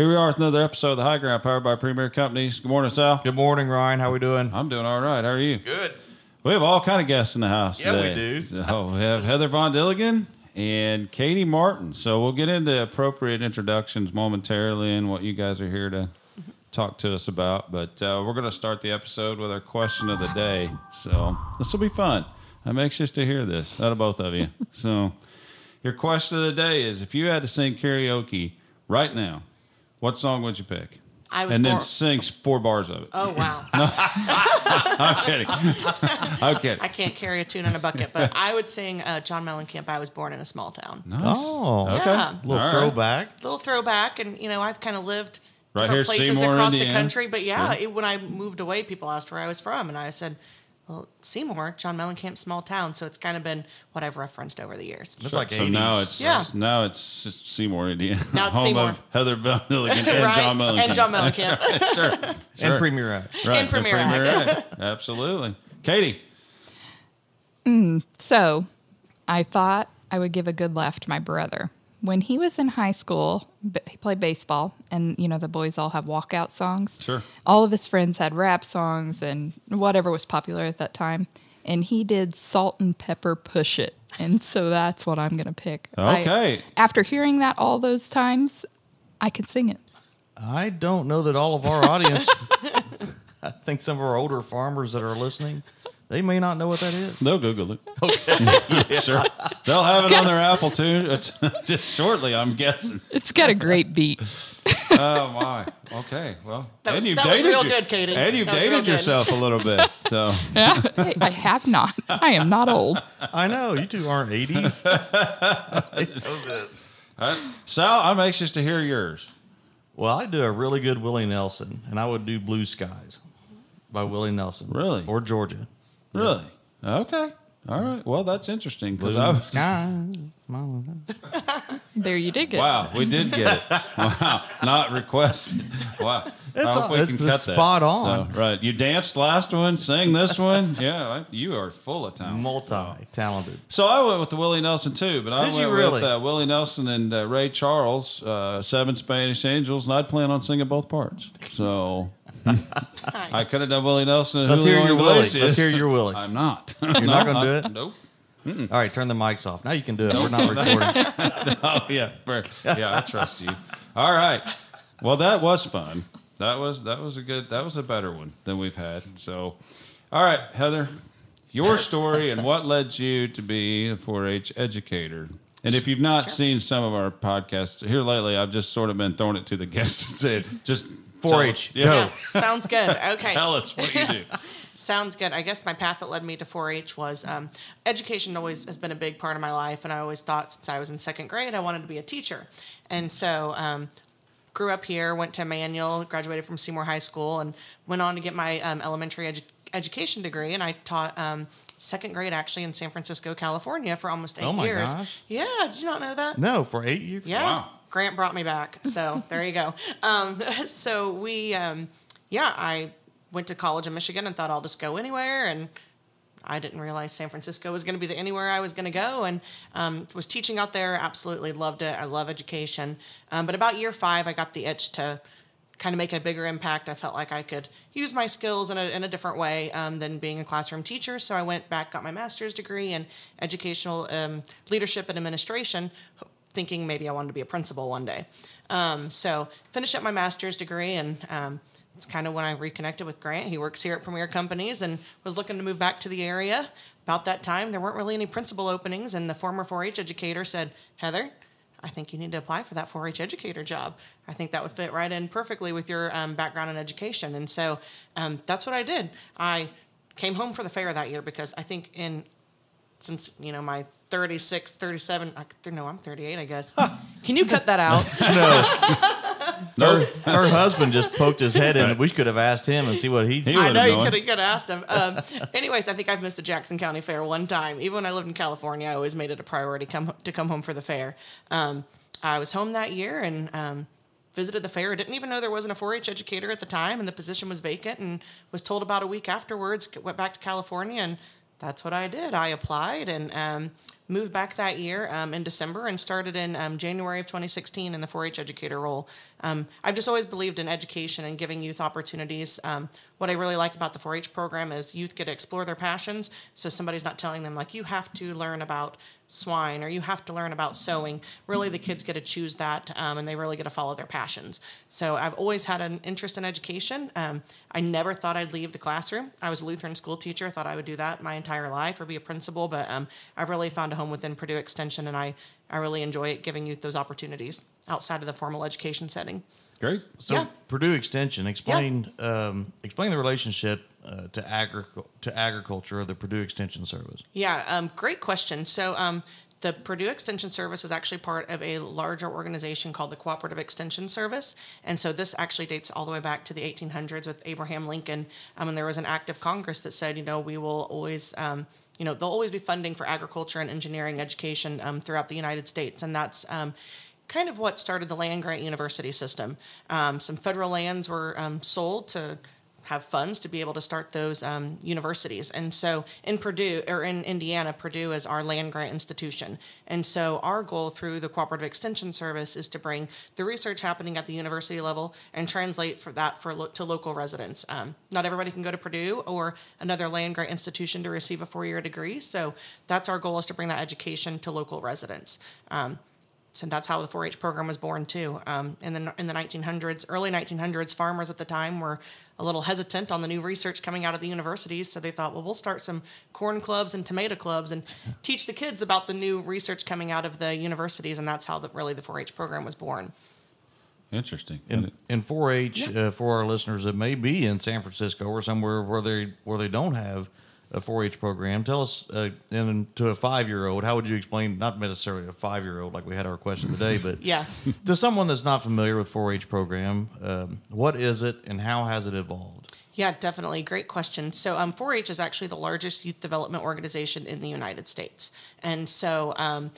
Here we are with another episode of the High Ground, powered by Premier Companies. Good morning, Sal. Good morning, Ryan. How are we doing? I'm doing all right. How are you? Good. We have all kind of guests in the house Yeah, we do. So we have Heather VonDielingen and Katie Martin. So we'll get into appropriate introductions momentarily and what you guys are here to talk to us about. But uh, we're going to start the episode with our question of the day. So this will be fun. I'm anxious to hear this out of both of you. So your question of the day is: If you had to sing karaoke right now, what song would you pick? I was and then born- sing four bars of it. Oh wow! I'm kidding. I'm kidding. I can't carry a tune in a bucket, but I would sing uh, John Mellencamp. I was born in a small town. Nice. Oh, Okay. Yeah. little All right. throwback. Little throwback, and you know I've kind of lived Right different here, places Seymour, across Indiana. the country. But yeah, it, when I moved away, people asked where I was from, and I said, "Well, Seymour, John Mellencamp, small town." So it's kind of been what I've referenced over the years. That's like so 80s. now it's Yeah. now it's just Seymour, Indiana. Now it's home Seymour. of Heather Von Dilligan and right? John Mellencamp. And John Mellencamp. sure, sure. and Premier Ag. right. and Premier Ag. Absolutely. Katie, mm, So I thought I would give a good laugh to my brother. When he was in high school, b- he played baseball, and you know, the boys all have walkout songs. Sure. All of his friends had rap songs and whatever was popular at that time. And he did Salt-N-Pepa Push It. And so that's what I'm going to pick. I- Okay. after hearing that all those times, I could sing it. I don't know that all of our audience. I think some of our older farmers that are listening, they may not know what that is. they'll Google it. Okay. sure. They'll have it on their Apple too. Just shortly, I'm guessing. It's got a great beat. Oh my. Okay. Well, That and was- you've that was real you- good, Katie. And you've That dated yourself a little bit. So Hey, I have not. I am not old. I know you two aren't 80s. Sal, I'm anxious to hear yours. well, I'd do a really good Willie Nelson, and I would do Blue Skies by Willie Nelson. Really? Or Georgia. Really? Okay. All right. Well, that's interesting because I was. Smiling. There you did get it. Wow, we did get it. Wow, not requested. Wow. I hope all- we can it's cut that. spot on. So, right. You danced last one, sang this one. Yeah, I- you are full of talent. Multi-talented. So I went with the Willie Nelson too, but I Did went you really? with uh, Willie Nelson and uh, Ray Charles, uh, Seven Spanish Angels, and I'd plan on singing both parts. So Nice. I could have done Willie Nelson and Let's Julio hear your Willie. Iglesias. Let's hear your Willie. I'm not. You're not going to do it? Nope. All right, turn the mics off. Now you can do it. We're not recording. Oh yeah, Fair. yeah. I trust you. All right. Well, that was fun. That was that was a good. That was a better one than we've had. So, all right, Heather, your story and what led you to be a 4-H educator. And if you've not seen some of our podcasts here lately, I've just sort of been throwing it to the guests and said, just 4-H, tell- go. Yeah, sounds good. Okay. Tell us what you do. Sounds good. I guess my path that led me to 4-H was um, education. Always has been a big part of my life, and I always thought since I was in second grade I wanted to be a teacher. And so, um, grew up here, went to Immanuel, graduated from Seymour High School, and went on to get my um, elementary edu- education degree. And I taught um, second grade actually in San Francisco, California, for almost eight Oh my years. gosh. Yeah, did you not know that? No, for eight years. Yeah. Wow. Grant brought me back. So there you go. Um, so we, um, yeah, I went to college in Michigan and thought I'll just go anywhere. And I didn't realize San Francisco was going to be the anywhere I was going to go. And um, was teaching out there. Absolutely loved it. I love education. Um, but about year five, I got the itch to kind of make a bigger impact. I felt like I could use my skills in a, in a different way um, than being a classroom teacher. So I went back, got my master's degree in educational um, leadership and administration, thinking maybe I wanted to be a principal one day. Um, so finished up my master's degree and um, it's kind of when I reconnected with Grant. He works here at Premier Companies and was looking to move back to the area. About that time, there weren't really any principal openings, and the former 4-H educator said, "Heather, I think you need to apply for that 4-H educator job. I think that would fit right in perfectly with your um, background in education." And so um, that's what I did. I came home for the fair that year because I think in since you know my 36 37 I, no i'm 38 i guess can you cut that out Her, her husband just poked his head in. We could have asked him and see what he. He I would've know you could have could have asked him. Um, anyways, I think I've missed a Jackson County Fair one time. Even when I lived in California, I always made it a priority come to come home for the fair. Um, I was home that year and um, visited the fair. I Didn't even know there wasn't a 4-H educator at the time, and the position was vacant. And was told about a week afterwards. Went back to California, and that's what I did. I applied and um, moved back that year um, in December and started in um, January of 2016 in the 4 H educator role. Um, I've just always believed in education and giving youth opportunities. What I really like about the 4 H program is youth get to explore their passions. So somebody's not telling them, like, you have to learn about swine or you have to learn about sewing. Really, the kids get to choose that um, and they really get to follow their passions. So I've always had an interest in education. Um, I never thought I'd leave the classroom. I was a Lutheran school teacher, thought I would do that my entire life or be a principal, but um, I've really found a home within Purdue Extension and I, I really enjoy it giving youth those opportunities outside of the formal education setting. Great. So Yeah. Purdue Extension, explain um, explain the relationship uh, to agri- to agriculture of the Purdue Extension Service. Yeah, um, great question. So, um, the Purdue Extension Service is actually part of a larger organization called the Cooperative Extension Service. And so, this actually dates all the way back to the 1800s with Abraham Lincoln. Um, and there was an act of Congress that said, you know, we will always. Um, you know, there'll always be funding for agriculture and engineering education um, throughout the United States, and that's um, kind of what started the land grant university system. Um, some federal lands were um, sold to have funds to be able to start those um, universities. And so in Purdue or in Indiana, Purdue is our land grant institution. And so our goal through the Cooperative Extension Service is to bring the research happening at the university level and translate for that for lo- to local residents. Um, not everybody can go to Purdue or another land grant institution to receive a four-year degree. So that's our goal is to bring that education to local residents. Um, so that's how the 4-H program was born too. Um, in the in the 1900s, early 1900s, farmers at the time were a little hesitant on the new research coming out of the universities, so they thought, well, we'll start some corn clubs and tomato clubs and teach the kids about the new research coming out of the universities, and that's how the, really the 4-H program was born. Interesting. In in 4-H uh, for our listeners that may be in San Francisco or somewhere where they where they don't have a 4-H program, tell us uh, and to a five year old, how would you explain? Not necessarily a five year old like we had our question today, but Yeah. to someone that's not familiar with 4-H program, um, what is it and how has it evolved? Yeah, definitely. Great question. So, um, 4 H is actually the largest youth development organization in the United States. And so, um,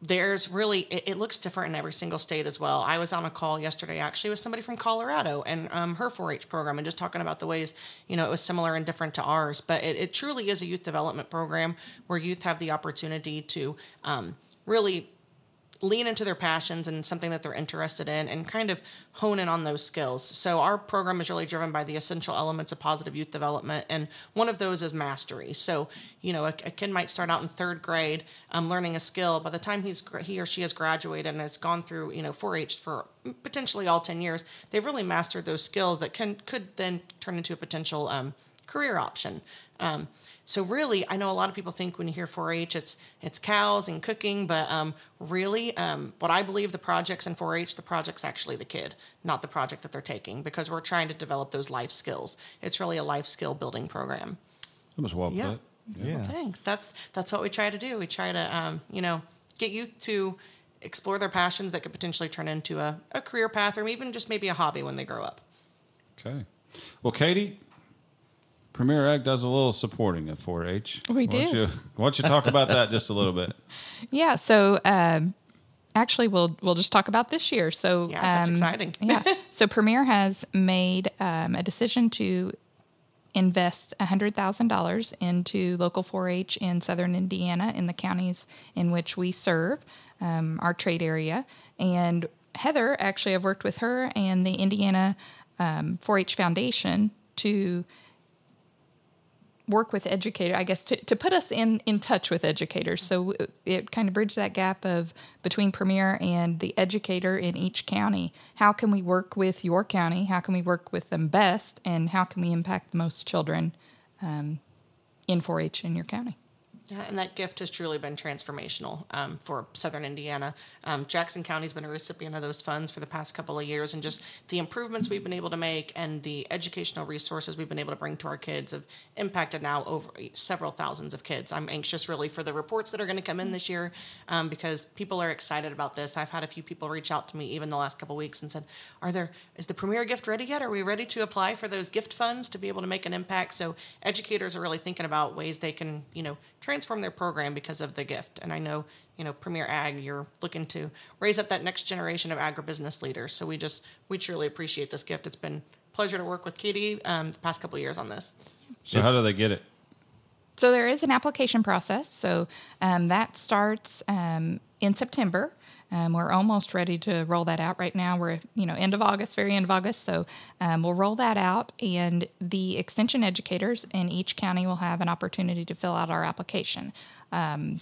there's really, it, it looks different in every single state as well. I was on a call yesterday actually with somebody from Colorado and um, her 4 H program and just talking about the ways, you know, it was similar and different to ours. But it, it truly is a youth development program where youth have the opportunity to um, really lean into their passions and something that they're interested in and kind of hone in on those skills. So our program is really driven by the essential elements of positive youth development and one of those is mastery. So, you know, a, a kid might start out in 3rd grade um, learning a skill by the time he's he or she has graduated and has gone through, you know, 4-H for potentially all 10 years, they've really mastered those skills that can could then turn into a potential um, career option. Um, so really, I know a lot of people think when you hear 4-H, it's it's cows and cooking, but um, really, um, what I believe the projects in 4-H, the project's actually the kid, not the project that they're taking, because we're trying to develop those life skills. It's really a life skill building program. That was well Yeah. put. Yeah. Thanks. That's that's what we try to do. We try to um, you know get youth to explore their passions that could potentially turn into a, a career path or even just maybe a hobby when they grow up. Okay. Well, Katie, Premier Ag does a little supporting of 4-H. We Why don't you, why don't you talk about that just a little bit? Yeah. So um, actually, we'll we'll just talk about this year. So Yeah, that's um, exciting. yeah. So Premier has made um, a decision to invest hundred thousand dollars into local 4-H in Southern Indiana in the counties in which we serve, um, our trade area. And Heather actually, I've worked with her and the Indiana um, 4-H Foundation to work with educators, I guess, to, to put us in, in touch with educators. So it kind of bridged that gap of between Premier and the educator in each county. How can we work with your county? How can we work with them best? And how can we impact the most children um, in 4 H in your county? Yeah, and that gift has truly been transformational um, for Southern Indiana. Um, Jackson County's been a recipient of those funds for the past couple of years, and just the improvements we've been able to make and the educational resources we've been able to bring to our kids have impacted now over several thousands of kids. I'm anxious really for the reports that are going to come in this year um, because people are excited about this. I've had a few people reach out to me even the last couple of weeks and said, "Are there is the premier gift ready yet? Are we ready to apply for those gift funds to be able to make an impact?" So educators are really thinking about ways they can, you know, transform their program because of the gift. And I know, you know, Premier Ag, you're looking to raise up that next generation of agribusiness leaders. So we just we truly appreciate this gift. It's been a pleasure to work with Katie um, the past couple of years on this. So how do they get it? so there is an application process. So um, that starts um, in September. Um, we're almost ready to roll that out right now. We're, you know, end of August, very end of August. So um, we'll roll that out, and the extension educators in each county will have an opportunity to fill out our application. Um,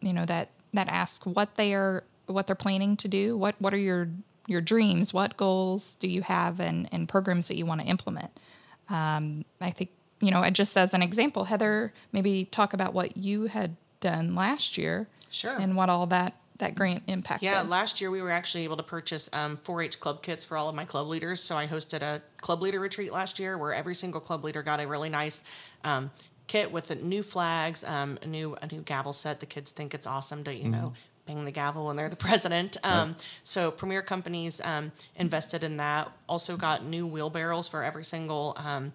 you know that that asks what they are, what they're planning to do. What what are your your dreams? What goals do you have, and and programs that you want to implement? Um, I think you know, I just as an example, Heather, maybe talk about what you had done last year. Sure. And what all that that grant impacted. Yeah, last year we were actually able to purchase um, 4-H club kits for all of my club leaders. So I hosted a club leader retreat last year where every single club leader got a really nice um, kit with the new flags, um, a new a new gavel set. The kids think it's awesome to you know bang the gavel when they're the president. Um, So premier companies um, invested in that. Also got new wheelbarrows for every single. Um,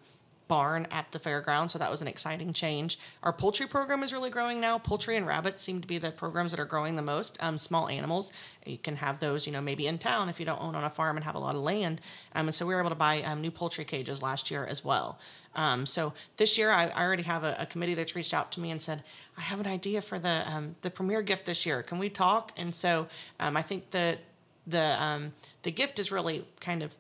barn at the fairground, so that was an exciting change. Our poultry program is really growing now. Poultry and rabbits seem to be the programs that are growing the most. Um, small animals, you can have those, you know, maybe in town if you don't own on a farm and have a lot of land. Um, and so we were able to buy um, new poultry cages last year as well. Um, so this year, I, I already have a, a committee that's reached out to me and said, "I have an idea for the um, the premier gift this year. Can we talk?" And so um, I think that the um, the gift is really kind of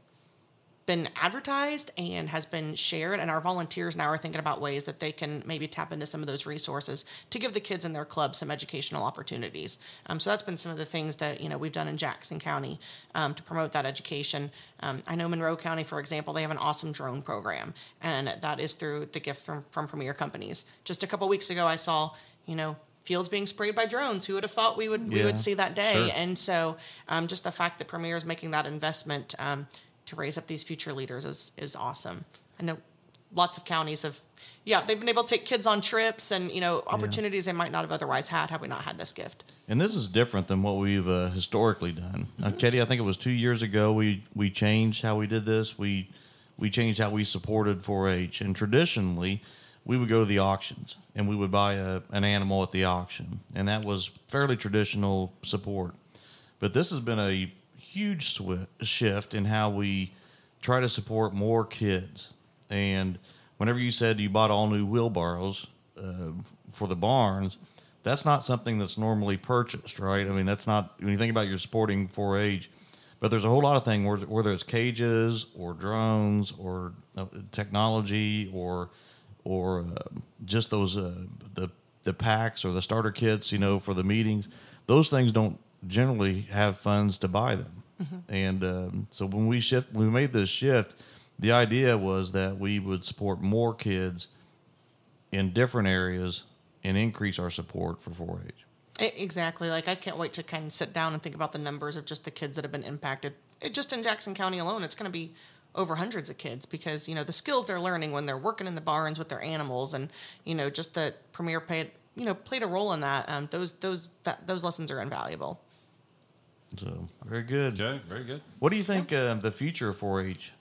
been advertised and has been shared and our volunteers now are thinking about ways that they can maybe tap into some of those resources to give the kids in their club some educational opportunities. Um, so that's been some of the things that you know we've done in jackson county um, to promote that education. Um, i know monroe county for example they have an awesome drone program and that is through the gift from, from premier companies. Just a couple weeks ago i saw you know fields being sprayed by drones. Who would have thought we would we would see that day? sure. and so um, just the fact that premier is making that investment um, to raise up these future leaders is is awesome. I know lots of counties have, yeah, they've been able to take kids on trips and you know opportunities they might not have otherwise had had we not had this gift. And this is different than what we've uh, historically done. Uh, Katie, I think it was two years ago we we changed how we did this. We we changed how we supported 4-H, and traditionally we would go to the auctions and we would buy a, an animal at the auction, and that was fairly traditional support. But this has been a huge swi- shift in how we try to support more kids. And whenever you said you bought all new wheelbarrows uh, for the barns, that's not something that's normally purchased, right? I mean, that's not when you think about your supporting 4-H. But there's a whole lot of things, whether- whether it's cages or drones or uh, technology or or uh, just those uh, the the packs or the starter kits, you know, for the meetings. Those things don't generally have funds to buy them. And um, so when we shift, when we made this shift, the idea was that we would support more kids in different areas and increase our support for 4-H. Exactly. Like I can't wait to kind of sit down and think about the numbers of just the kids that have been impacted. It, just in Jackson County alone, it's going to be over hundreds of kids because you know the skills they're learning when they're working in the barns with their animals, and you know just that Premier played you know played a role in that. Um, those those those lessons are invaluable. So very good. Okay, very good. What do you think uh, the future of 4-H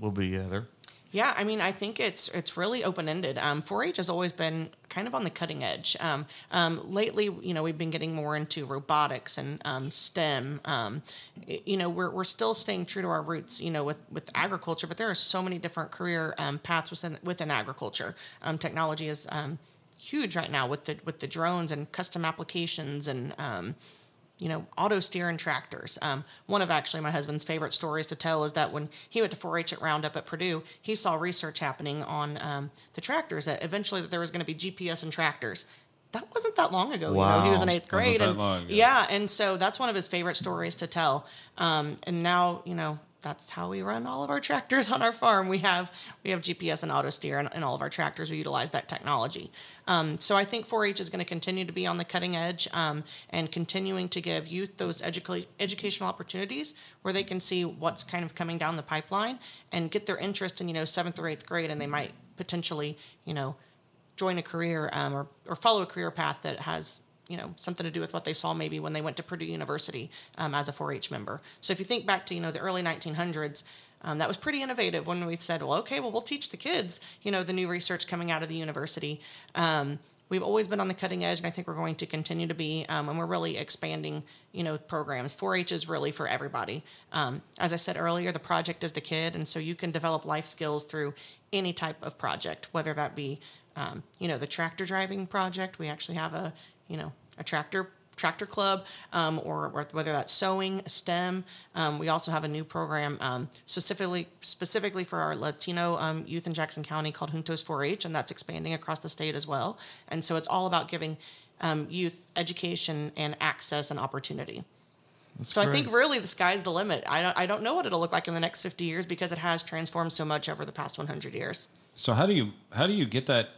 will be, Heather? Yeah, I mean, I think it's it's really open ended. Um, 4-H has always been kind of on the cutting edge. Um, um, lately, you know, we've been getting more into robotics and um, STEM. Um, you know, we're we're still staying true to our roots. You know, with with agriculture, but there are so many different career um, paths within within agriculture. Um, technology is um, huge right now with the with the drones and custom applications and um, you know, auto steering tractors. Um, one of actually my husband's favorite stories to tell is that when he went to 4-H at Roundup at Purdue, he saw research happening on um, the tractors that eventually that there was going to be GPS and tractors. That wasn't that long ago. You know, he was in eighth grade, that and long ago. yeah, and so that's one of his favorite stories to tell. Um, and now, you know, that's how we run all of our tractors on our farm. We have we have GPS and auto steer in all of our tractors. We utilize that technology. Um, so I think 4-H is going to continue to be on the cutting edge um, and continuing to give youth those educa- educational opportunities where they can see what's kind of coming down the pipeline and get their interest in you know seventh or eighth grade, and they might potentially you know join a career um, or, or follow a career path that has you know something to do with what they saw maybe when they went to Purdue University um, as a 4-H member. So if you think back to you know the early 1900s, um, that was pretty innovative when we said, well, okay, well we'll teach the kids you know the new research coming out of the university. Um, we've always been on the cutting edge, and I think we're going to continue to be. Um, and we're really expanding, you know, programs. 4-H is really for everybody. Um, as I said earlier, the project is the kid, and so you can develop life skills through any type of project, whether that be um, you know, the tractor driving project. We actually have a, you know, a tractor tractor club, um, or, or whether that's sewing, STEM. Um, we also have a new program um, specifically specifically for our Latino um, youth in Jackson County called Juntos 4-H, and that's expanding across the state as well. And so it's all about giving um, youth education and access and opportunity. so I think really the sky's the limit. I don't, I don't know what it'll look like in the next 50 years because it has transformed so much over the past 100 years. So how do you how do you get that?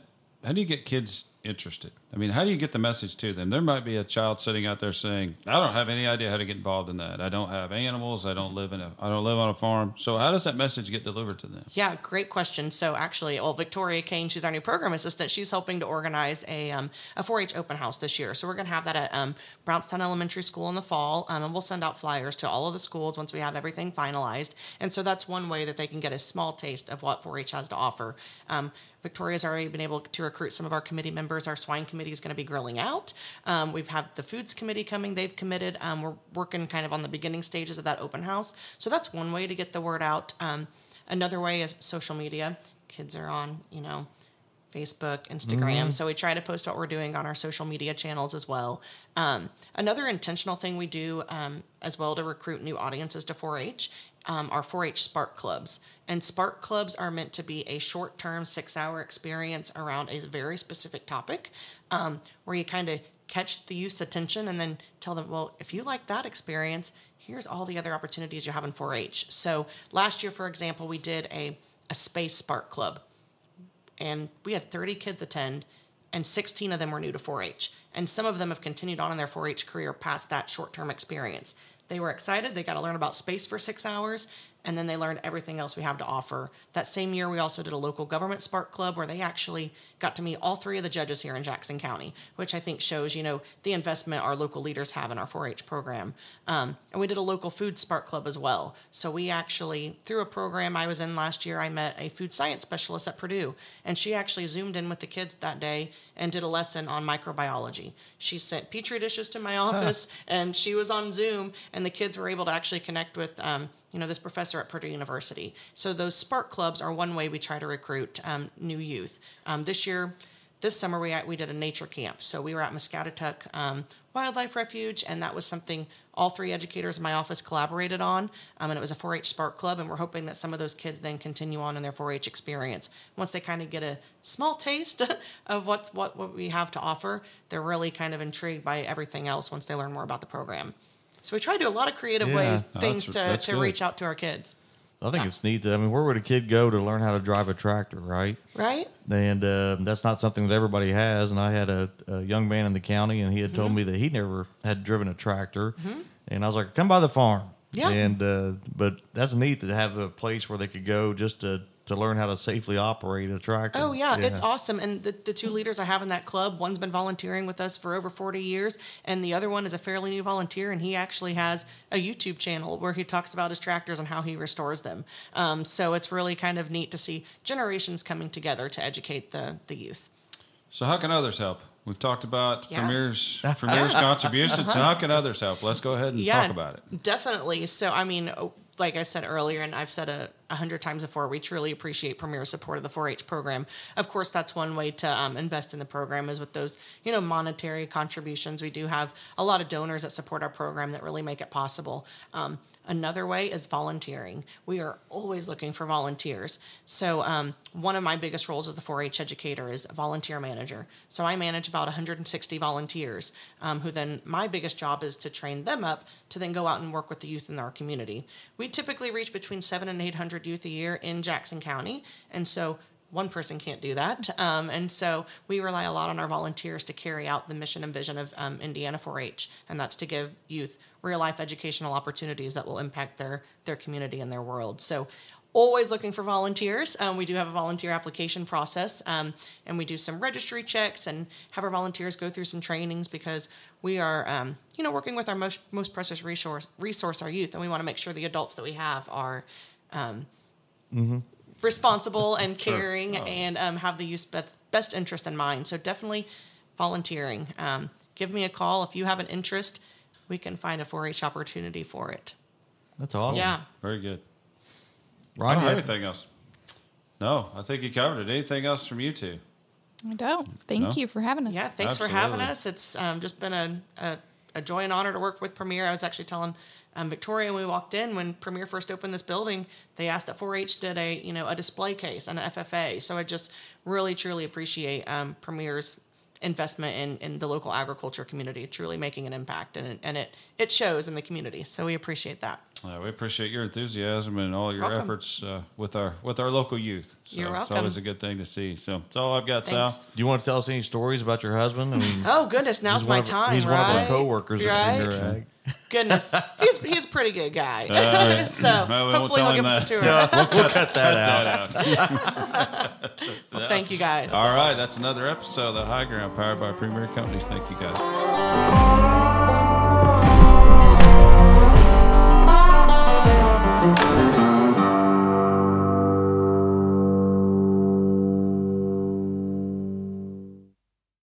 How do you get kids interested? I mean, how do you get the message to them? There might be a child sitting out there saying, "I don't have any idea how to get involved in that. I don't have animals. I don't live in a I don't live on a farm." So how does that message get delivered to them? Yeah, great question. So actually, well, Victoria Kane, she's our new program assistant. She's helping to organize a um, a 4-H open house this year. So we're going to have that at um, Brownstown Elementary School in the fall, um, and we'll send out flyers to all of the schools once we have everything finalized. And so that's one way that they can get a small taste of what 4-H has to offer. Um, Victoria's already been able to recruit some of our committee members. Our swine committee is going to be grilling out. Um, we've had the foods committee coming. They've committed. Um, we're working kind of on the beginning stages of that open house. So that's one way to get the word out. Um, another way is social media. Kids are on, you know, Facebook, Instagram. So we try to post what we're doing on our social media channels as well. Um, another intentional thing we do um, as well to recruit new audiences to 4-H um, are 4-H Spark Clubs. And Spark Clubs are meant to be a short-term, six-hour experience around a very specific topic, um, where you kind of catch the youth's attention and then tell them, well, if you like that experience, here's all the other opportunities you have in 4-H. So last year, for example, we did a, a space Spark Club and we had 30 kids attend and 16 of them were new to 4-h and some of them have continued on in their 4-h career past that short-term experience they were excited. They got to learn about space for six hours and then they learned everything else we have to offer. That same year we also did a local government spark club where they actually got to meet all three of the judges here in jackson county which i think shows you know the investment our local leaders have in our 4-h program. Um, and we did a local food spark club as well. So we actually through a program i was in last year i met a food science specialist at purdue. And she actually zoomed in with the kids that day and did a lesson on microbiology. She sent petri dishes to my office and she was on zoom and the kids were able to actually connect with um, you know this professor at purdue university. So those spark clubs are one way we try to recruit um, new youth. Um, this year this summer we, we did a nature camp so we were at muscatatuck um, wildlife refuge and that was something all three educators in my office collaborated on um, and it was a 4-h spark club and we're hoping that some of those kids then continue on in their 4-h experience once they kind of get a small taste of what's what, what we have to offer they're really kind of intrigued by everything else once they learn more about the program so we try to do a lot of creative Yeah. ways things that's- to, that's to good. reach out to our kids I think it's neat. That, I mean, where would a kid go to learn how to drive a tractor, right? right And uh, that's not something that everybody has. And I had a, a young man in the county, and he had Mm-hmm. told me that he never had driven a tractor. And I was like, "Come by the farm." Yeah. And uh, but that's neat to have a place where they could go just to to learn how to safely operate a tractor. Oh yeah, it's awesome. And the, the two leaders I have in that club, one's been volunteering with us for over 40 years, and the other one is a fairly new volunteer, and he actually has a YouTube channel where he talks about his tractors and how he restores them. Um, so it's really kind of neat to see generations coming together to educate the, the youth. So how can others help? We've talked about Yeah. Premier's Premier's contributions. So how can others help? Let's go ahead and talk about it. Definitely. So, I mean, oh, like I said earlier, and I've said a, a hundred times before, we truly appreciate Premier's support of the 4-H program. Of course, that's one way to um, invest in the program is with those, you know, monetary contributions. We do have a lot of donors that support our program that really make it possible. Um, another way is volunteering. We are always looking for volunteers. So, um, one of my biggest roles as the 4-H educator is volunteer manager. So I manage about 160 volunteers, um, who then my biggest job is to train them up to then go out and work with the youth in our community. We typically reach between seven and 800 youth a year in Jackson County, and so one person can't do that. Um, and so we rely a lot on our volunteers to carry out the mission and vision of um, Indiana 4-H, and that's to give youth real life educational opportunities that will impact their their community and their world. So always looking for volunteers. Um, we do have a volunteer application process, um, and we do some registry checks and have our volunteers go through some trainings because we are, um, you know, working with our most most precious resource, resource our youth, and we want to make sure the adults that we have are um, responsible and caring and um, have the youth's best, best interest in mind. So definitely volunteering. Um, give me a call if you have an interest. We can find a 4-H opportunity for it. That's awesome. Yeah. Very good. I Ron, don't have have- anything else. No, I think you covered it. Anything else from you two? I don't. Thank No? you for having us. Yeah, thanks for having us. It's um, just been a, a, a joy and honor to work with Premier. I was actually telling um, Victoria when we walked in when Premier first opened this building, they asked that 4-H did a you know a display case and an FFA. So I just really truly appreciate um, Premier's investment in, in the local agriculture community, truly making an impact, and and it it shows in the community. So we appreciate that. Uh, we appreciate your enthusiasm and all your Welcome. efforts uh, with our with our local youth. So You're welcome. It's always a good thing to see. So that's all I've got, Sal. Do you want to tell us any stories about your husband? I mean, Oh goodness, now's he's my one of, time. He's right? one of our coworkers Right? in. Goodness, he's he's a pretty good guy. so Well, we hopefully tell we'll him give us a that. tour. We'll cut that out. Thank you guys. All right, that's another episode of the High Ground powered by Premier Companies. Thank you guys.